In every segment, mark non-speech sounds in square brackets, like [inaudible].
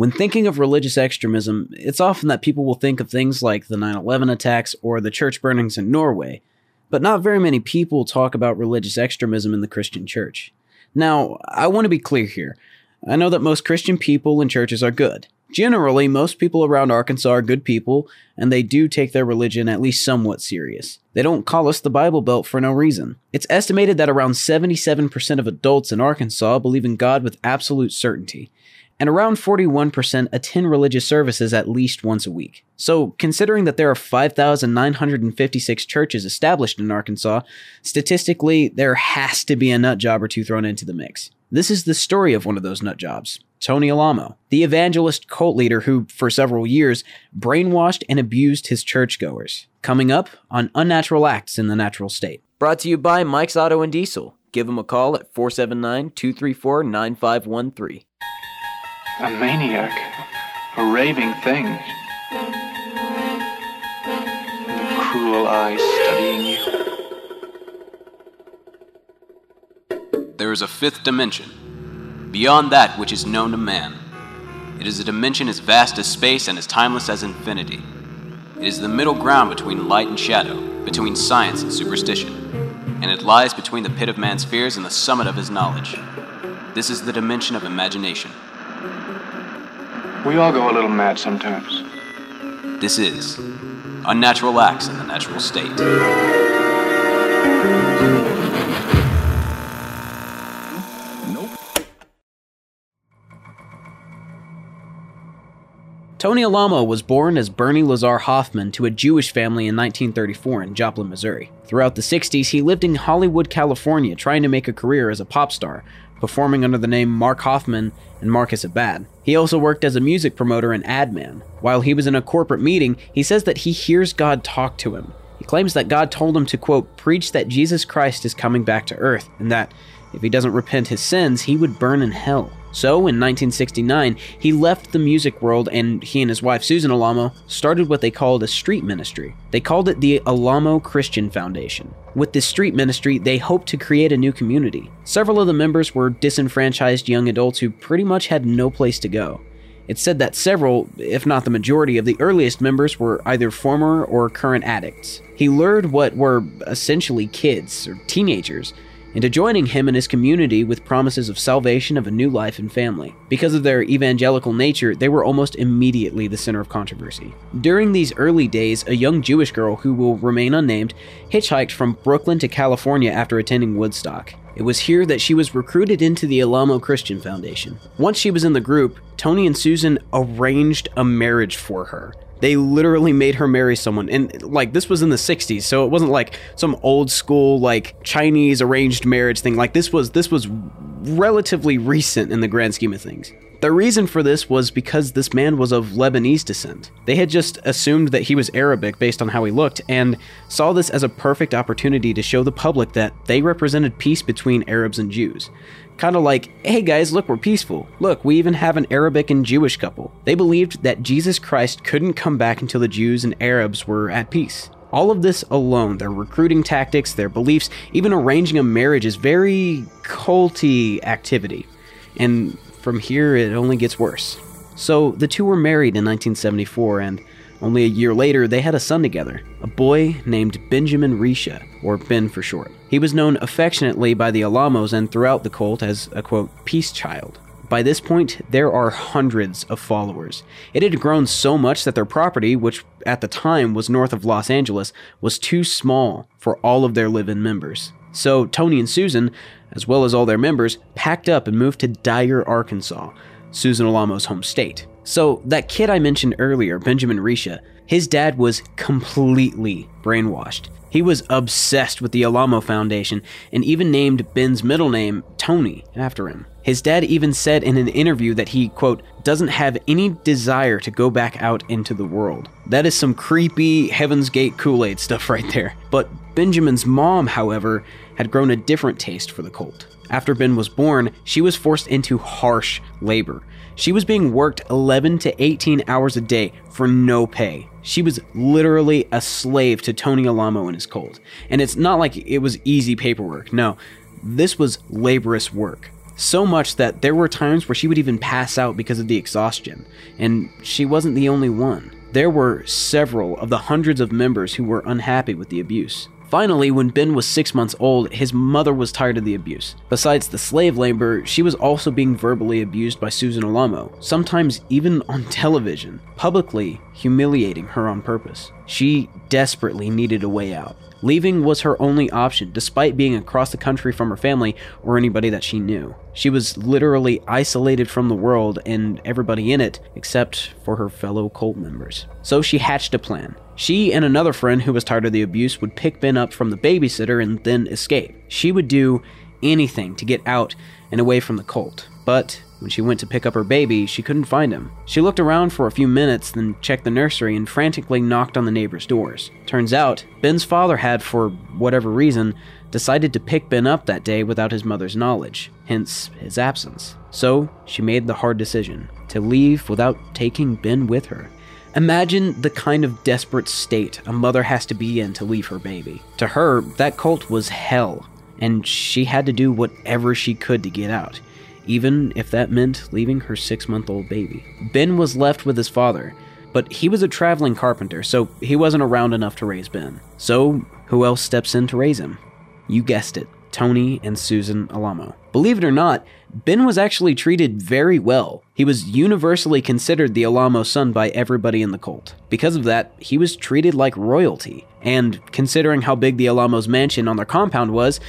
When thinking of religious extremism, it's often that people will think of things like the 9 11 attacks or the church burnings in Norway, but not very many people talk about religious extremism in the Christian church. Now, I want to be clear here. I know that most Christian people and churches are good. Generally, most people around Arkansas are good people, and they do take their religion at least somewhat serious. They don't call us the Bible Belt for no reason. It's estimated that around 77% of adults in Arkansas believe in God with absolute certainty, and around 41% attend religious services at least once a week. So, considering that there are 5,956 churches established in Arkansas, statistically, there has to be a nut job or two thrown into the mix. This is the story of one of those nut jobs. Tony Alamo, the evangelist cult leader who, for several years, brainwashed and abused his churchgoers. Coming up on Unnatural Acts in the Natural State. Brought to you by Mike's Auto and Diesel. Give them a call at 479 234 9513. A maniac. A raving thing. The cruel eyes studying you. There is a fifth dimension, beyond that which is known to man. It is a dimension as vast as space and as timeless as infinity. It is the middle ground between light and shadow, between science and superstition, and it lies between the pit of man's fears and the summit of his knowledge. This is the dimension of imagination. We all go a little mad sometimes. This is Unnatural Acts in the Natural State. Tony Alamo was born as Bernie Lazar Hoffman to a Jewish family in 1934 in Joplin, Missouri. Throughout the 60s, he lived in Hollywood, California, trying to make a career as a pop star, performing under the name Mark Hoffman and Marcus Abad. He also worked as a music promoter and ad man. While he was in a corporate meeting, he says that he hears God talk to him. He claims that God told him to, quote, preach that Jesus Christ is coming back to earth, and that if he doesn't repent his sins, he would burn in hell. So, in 1969, he left the music world and he and his wife Susan Alamo started what they called a street ministry. They called it the Alamo Christian Foundation. With this street ministry, they hoped to create a new community. Several of the members were disenfranchised young adults who pretty much had no place to go. It's said that several, if not the majority, of the earliest members were either former or current addicts. He lured what were essentially kids or teenagers into joining him and his community with promises of salvation of a new life and family. Because of their evangelical nature, they were almost immediately the center of controversy. During these early days, a young Jewish girl who will remain unnamed hitchhiked from Brooklyn to California after attending Woodstock. It was here that she was recruited into the Alamo Christian Foundation. Once she was in the group, Tony and Susan arranged a marriage for her. They literally made her marry someone. And like this was in the 60s, so it wasn't like some old school like Chinese arranged marriage thing. Like this was this was relatively recent in the grand scheme of things. The reason for this was because this man was of Lebanese descent. They had just assumed that he was Arabic based on how he looked and saw this as a perfect opportunity to show the public that they represented peace between Arabs and Jews. Kind of like, hey guys, look, we're peaceful. Look, we even have an Arabic and Jewish couple. They believed that Jesus Christ couldn't come back until the Jews and Arabs were at peace. All of this alone, their recruiting tactics, their beliefs, even arranging a marriage is very culty activity. And from here, it only gets worse. So the two were married in 1974, and only a year later, they had a son together, a boy named Benjamin Risha, or Ben for short. He was known affectionately by the Alamos and throughout the cult as a quote, peace child. By this point, there are hundreds of followers. It had grown so much that their property, which at the time was north of Los Angeles, was too small for all of their live in members. So Tony and Susan, as well as all their members, packed up and moved to Dyer, Arkansas, Susan Alamo's home state. So, that kid I mentioned earlier, Benjamin Risha, his dad was completely brainwashed. He was obsessed with the Alamo Foundation and even named Ben's middle name Tony after him. His dad even said in an interview that he, quote, doesn't have any desire to go back out into the world. That is some creepy Heaven's Gate Kool Aid stuff right there. But Benjamin's mom, however, had grown a different taste for the cult. After Ben was born, she was forced into harsh labor. She was being worked 11 to 18 hours a day for no pay. She was literally a slave to Tony Alamo and his cult. And it's not like it was easy paperwork. No, this was laborious work. So much that there were times where she would even pass out because of the exhaustion. And she wasn't the only one. There were several of the hundreds of members who were unhappy with the abuse. Finally, when Ben was six months old, his mother was tired of the abuse. Besides the slave labor, she was also being verbally abused by Susan Alamo, sometimes even on television, publicly humiliating her on purpose. She desperately needed a way out. Leaving was her only option, despite being across the country from her family or anybody that she knew. She was literally isolated from the world and everybody in it, except for her fellow cult members. So she hatched a plan. She and another friend who was tired of the abuse would pick Ben up from the babysitter and then escape. She would do anything to get out and away from the cult. But when she went to pick up her baby, she couldn't find him. She looked around for a few minutes, then checked the nursery and frantically knocked on the neighbors' doors. Turns out, Ben's father had, for whatever reason, decided to pick Ben up that day without his mother's knowledge, hence his absence. So, she made the hard decision to leave without taking Ben with her. Imagine the kind of desperate state a mother has to be in to leave her baby. To her, that cult was hell, and she had to do whatever she could to get out even if that meant leaving her six month old baby. Ben was left with his father, but he was a traveling carpenter, so he wasn't around enough to raise Ben. So, who else steps in to raise him? You guessed it Tony and Susan Alamo. Believe it or not, Ben was actually treated very well. He was universally considered the Alamo son by everybody in the cult. Because of that, he was treated like royalty. And considering how big the Alamo's mansion on their compound was,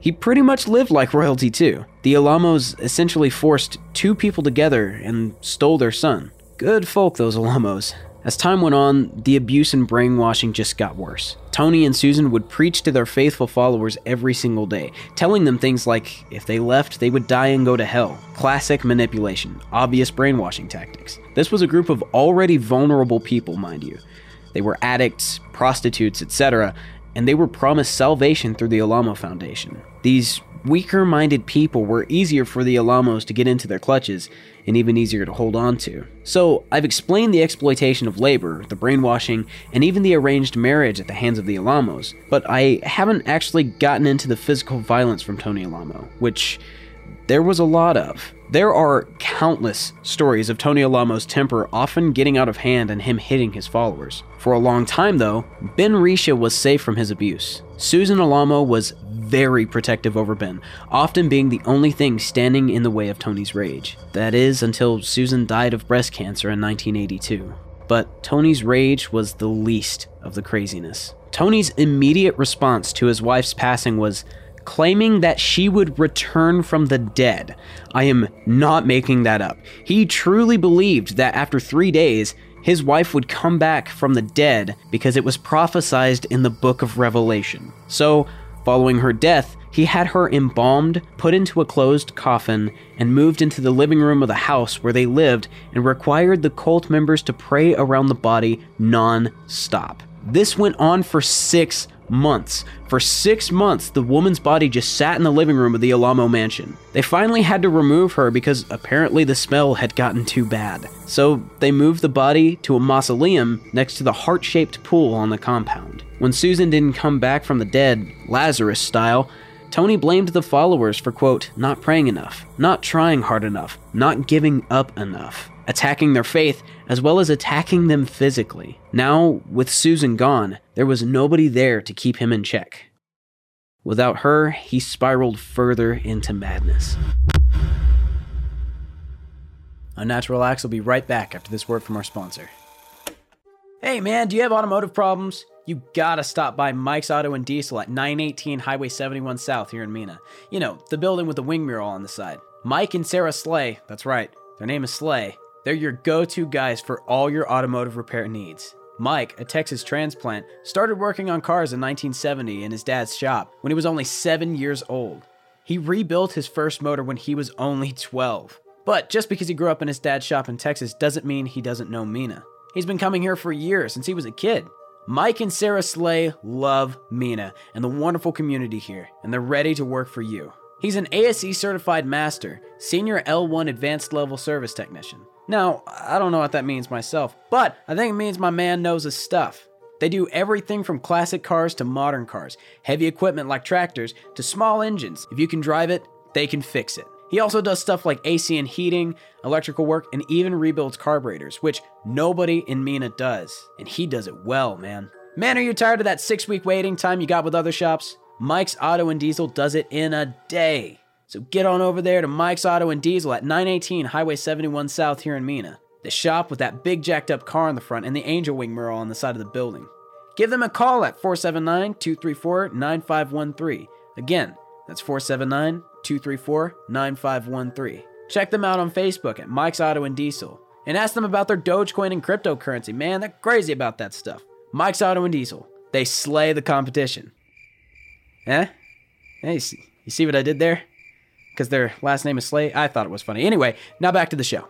he pretty much lived like royalty too. The Alamos essentially forced two people together and stole their son. Good folk, those Alamos. As time went on, the abuse and brainwashing just got worse. Tony and Susan would preach to their faithful followers every single day, telling them things like if they left, they would die and go to hell. Classic manipulation, obvious brainwashing tactics. This was a group of already vulnerable people, mind you. They were addicts, prostitutes, etc., and they were promised salvation through the Alamo Foundation. These weaker minded people were easier for the Alamos to get into their clutches and even easier to hold on to. So, I've explained the exploitation of labor, the brainwashing, and even the arranged marriage at the hands of the Alamos, but I haven't actually gotten into the physical violence from Tony Alamo, which there was a lot of. There are countless stories of Tony Alamo's temper often getting out of hand and him hitting his followers. For a long time, though, Ben Risha was safe from his abuse. Susan Alamo was very protective over Ben, often being the only thing standing in the way of Tony's rage. That is, until Susan died of breast cancer in 1982. But Tony's rage was the least of the craziness. Tony's immediate response to his wife's passing was claiming that she would return from the dead. I am not making that up. He truly believed that after three days, his wife would come back from the dead because it was prophesied in the book of Revelation. So, following her death, he had her embalmed, put into a closed coffin, and moved into the living room of the house where they lived and required the cult members to pray around the body non stop. This went on for six months. For six months, the woman's body just sat in the living room of the Alamo mansion. They finally had to remove her because apparently the smell had gotten too bad. So they moved the body to a mausoleum next to the heart shaped pool on the compound. When Susan didn't come back from the dead, Lazarus style, Tony blamed the followers for, quote, not praying enough, not trying hard enough, not giving up enough attacking their faith, as well as attacking them physically. Now, with Susan gone, there was nobody there to keep him in check. Without her, he spiraled further into madness. Unnatural Acts will be right back after this word from our sponsor. Hey man, do you have automotive problems? You gotta stop by Mike's Auto and Diesel at 918 Highway 71 South here in Mena. You know, the building with the wing mural on the side. Mike and Sarah Slay, that's right, their name is Slay, they're your go to guys for all your automotive repair needs. Mike, a Texas transplant, started working on cars in 1970 in his dad's shop when he was only seven years old. He rebuilt his first motor when he was only 12. But just because he grew up in his dad's shop in Texas doesn't mean he doesn't know Mena. He's been coming here for years since he was a kid. Mike and Sarah Slay love Mena and the wonderful community here, and they're ready to work for you. He's an ASE certified master, senior L1 advanced level service technician. Now, I don't know what that means myself, but I think it means my man knows his stuff. They do everything from classic cars to modern cars, heavy equipment like tractors to small engines. If you can drive it, they can fix it. He also does stuff like AC and heating, electrical work, and even rebuilds carburetors, which nobody in Mena does. And he does it well, man. Man, are you tired of that six week waiting time you got with other shops? Mike's Auto and Diesel does it in a day. So get on over there to Mike's Auto and Diesel at 918 Highway 71 South here in Mena. The shop with that big jacked up car in the front and the angel wing mural on the side of the building. Give them a call at 479 234 9513. Again, that's 479 234 9513. Check them out on Facebook at Mike's Auto and Diesel and ask them about their Dogecoin and cryptocurrency. Man, they're crazy about that stuff. Mike's Auto and Diesel. They slay the competition. Eh? Hey, you see what I did there? Because their last name is Slay? I thought it was funny. Anyway, now back to the show.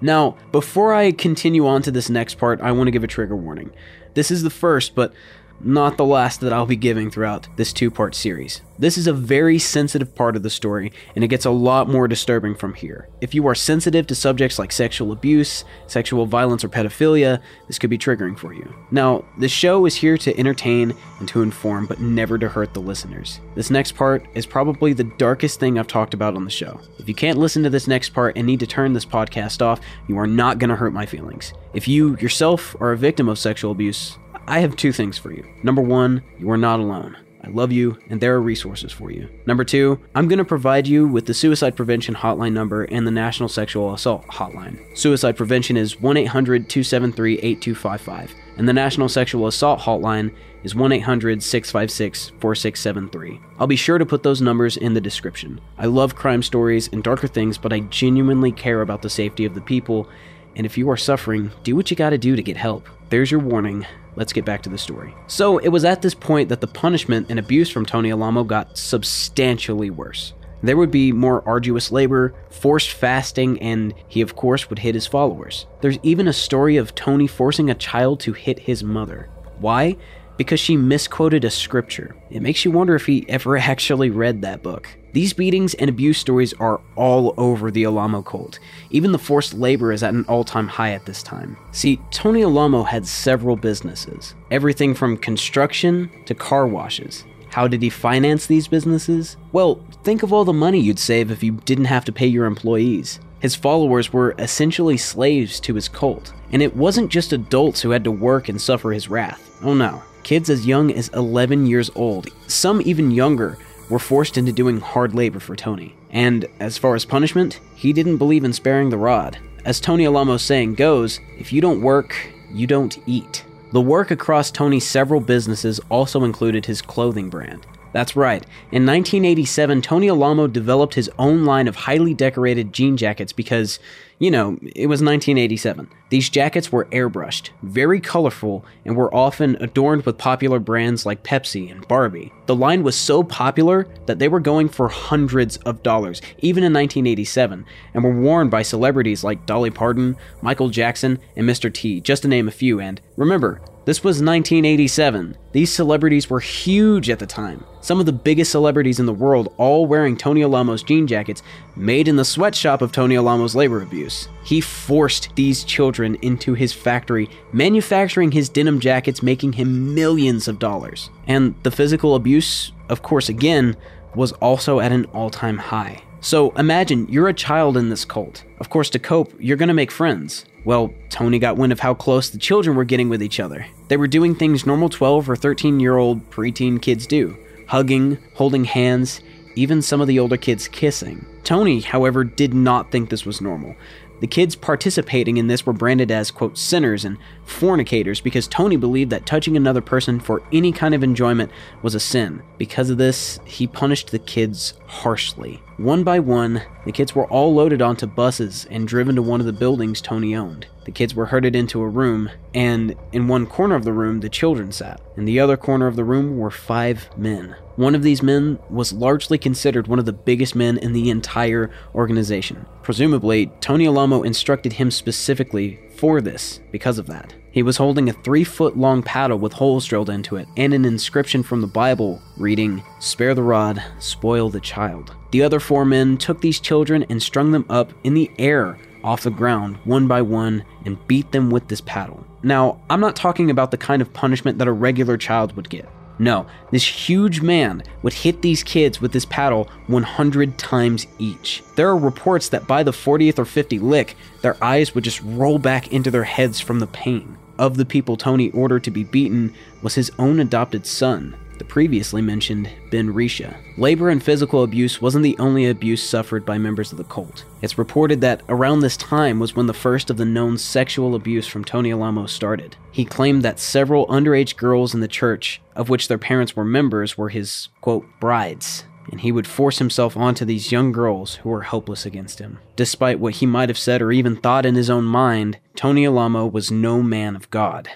Now, before I continue on to this next part, I want to give a trigger warning. This is the first, but not the last that I'll be giving throughout this two part series. This is a very sensitive part of the story, and it gets a lot more disturbing from here. If you are sensitive to subjects like sexual abuse, sexual violence, or pedophilia, this could be triggering for you. Now, the show is here to entertain and to inform, but never to hurt the listeners. This next part is probably the darkest thing I've talked about on the show. If you can't listen to this next part and need to turn this podcast off, you are not going to hurt my feelings. If you yourself are a victim of sexual abuse, I have two things for you. Number one, you are not alone. I love you, and there are resources for you. Number two, I'm going to provide you with the suicide prevention hotline number and the National Sexual Assault hotline. Suicide prevention is 1 800 273 8255, and the National Sexual Assault hotline is 1 800 656 4673. I'll be sure to put those numbers in the description. I love crime stories and darker things, but I genuinely care about the safety of the people, and if you are suffering, do what you gotta do to get help. There's your warning. Let's get back to the story. So, it was at this point that the punishment and abuse from Tony Alamo got substantially worse. There would be more arduous labor, forced fasting, and he, of course, would hit his followers. There's even a story of Tony forcing a child to hit his mother. Why? Because she misquoted a scripture. It makes you wonder if he ever [laughs] actually read that book. These beatings and abuse stories are all over the Alamo cult. Even the forced labor is at an all time high at this time. See, Tony Alamo had several businesses everything from construction to car washes. How did he finance these businesses? Well, think of all the money you'd save if you didn't have to pay your employees. His followers were essentially slaves to his cult, and it wasn't just adults who had to work and suffer his wrath. Oh no, kids as young as 11 years old, some even younger, were forced into doing hard labor for Tony. And as far as punishment, he didn't believe in sparing the rod. As Tony Alamo's saying goes, if you don't work, you don't eat. The work across Tony's several businesses also included his clothing brand. That's right. In 1987, Tony Alamo developed his own line of highly decorated jean jackets because, you know, it was 1987. These jackets were airbrushed, very colorful, and were often adorned with popular brands like Pepsi and Barbie. The line was so popular that they were going for hundreds of dollars, even in 1987, and were worn by celebrities like Dolly Parton, Michael Jackson, and Mr. T, just to name a few. And remember, this was 1987. These celebrities were huge at the time. Some of the biggest celebrities in the world all wearing Tony Alamo's jean jackets made in the sweatshop of Tony Alamo's labor abuse. He forced these children into his factory, manufacturing his denim jackets, making him millions of dollars. And the physical abuse, of course, again, was also at an all time high. So imagine you're a child in this cult. Of course, to cope, you're gonna make friends. Well, Tony got wind of how close the children were getting with each other. They were doing things normal 12 or 13 year old preteen kids do hugging, holding hands, even some of the older kids kissing. Tony, however, did not think this was normal. The kids participating in this were branded as, quote, sinners and fornicators because Tony believed that touching another person for any kind of enjoyment was a sin. Because of this, he punished the kids harshly. One by one, the kids were all loaded onto buses and driven to one of the buildings Tony owned. The kids were herded into a room, and in one corner of the room, the children sat. In the other corner of the room were five men. One of these men was largely considered one of the biggest men in the entire organization. Presumably, Tony Alamo instructed him specifically for this because of that. He was holding a three foot long paddle with holes drilled into it and an inscription from the Bible reading, Spare the rod, spoil the child. The other four men took these children and strung them up in the air off the ground one by one and beat them with this paddle. Now, I'm not talking about the kind of punishment that a regular child would get. No, this huge man would hit these kids with his paddle 100 times each. There are reports that by the 40th or 50th lick, their eyes would just roll back into their heads from the pain. Of the people Tony ordered to be beaten was his own adopted son, the previously mentioned Ben Risha. Labor and physical abuse wasn't the only abuse suffered by members of the cult. It's reported that around this time was when the first of the known sexual abuse from Tony Alamo started. He claimed that several underage girls in the church, of which their parents were members, were his, quote, brides and he would force himself onto these young girls who were helpless against him. Despite what he might have said or even thought in his own mind, Tony Alamo was no man of God.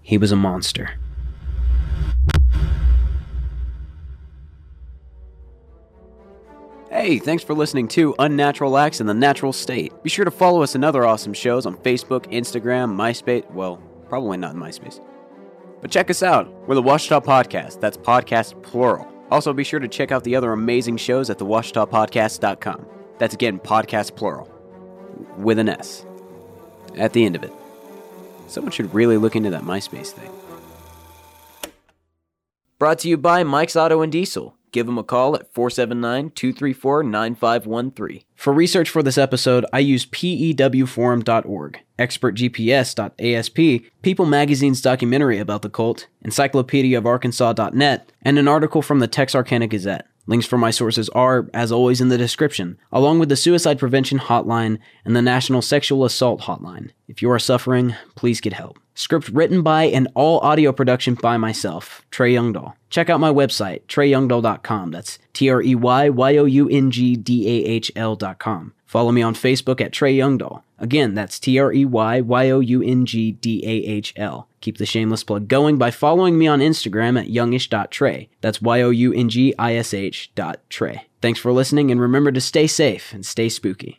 He was a monster. Hey, thanks for listening to Unnatural Acts in the Natural State. Be sure to follow us in other awesome shows on Facebook, Instagram, MySpace. Well, probably not in MySpace. But check us out. We're the Ouachita Podcast. That's podcast plural. Also, be sure to check out the other amazing shows at theouachitapodcasts.com. That's again podcast plural, with an S at the end of it. Someone should really look into that MySpace thing. Brought to you by Mike's Auto and Diesel. Give them a call at 479 234 9513. For research for this episode, I used pewforum.org, expertgps.asp, People Magazine's documentary about the cult, Encyclopedia of Arkansas.net, and an article from the Texarkana Gazette. Links for my sources are, as always, in the description, along with the Suicide Prevention Hotline and the National Sexual Assault Hotline. If you are suffering, please get help. Script written by and all audio production by myself, Trey Youngdahl. Check out my website, treyyoungdahl.com. That's T R E Y Y O U N G D A H L.com. Follow me on Facebook at Trey Youngdahl. Again, that's T R E Y Y O U N G D A H L. Keep the shameless plug going by following me on Instagram at youngish.trey. That's Y O U N G I S H dot Trey. Thanks for listening and remember to stay safe and stay spooky.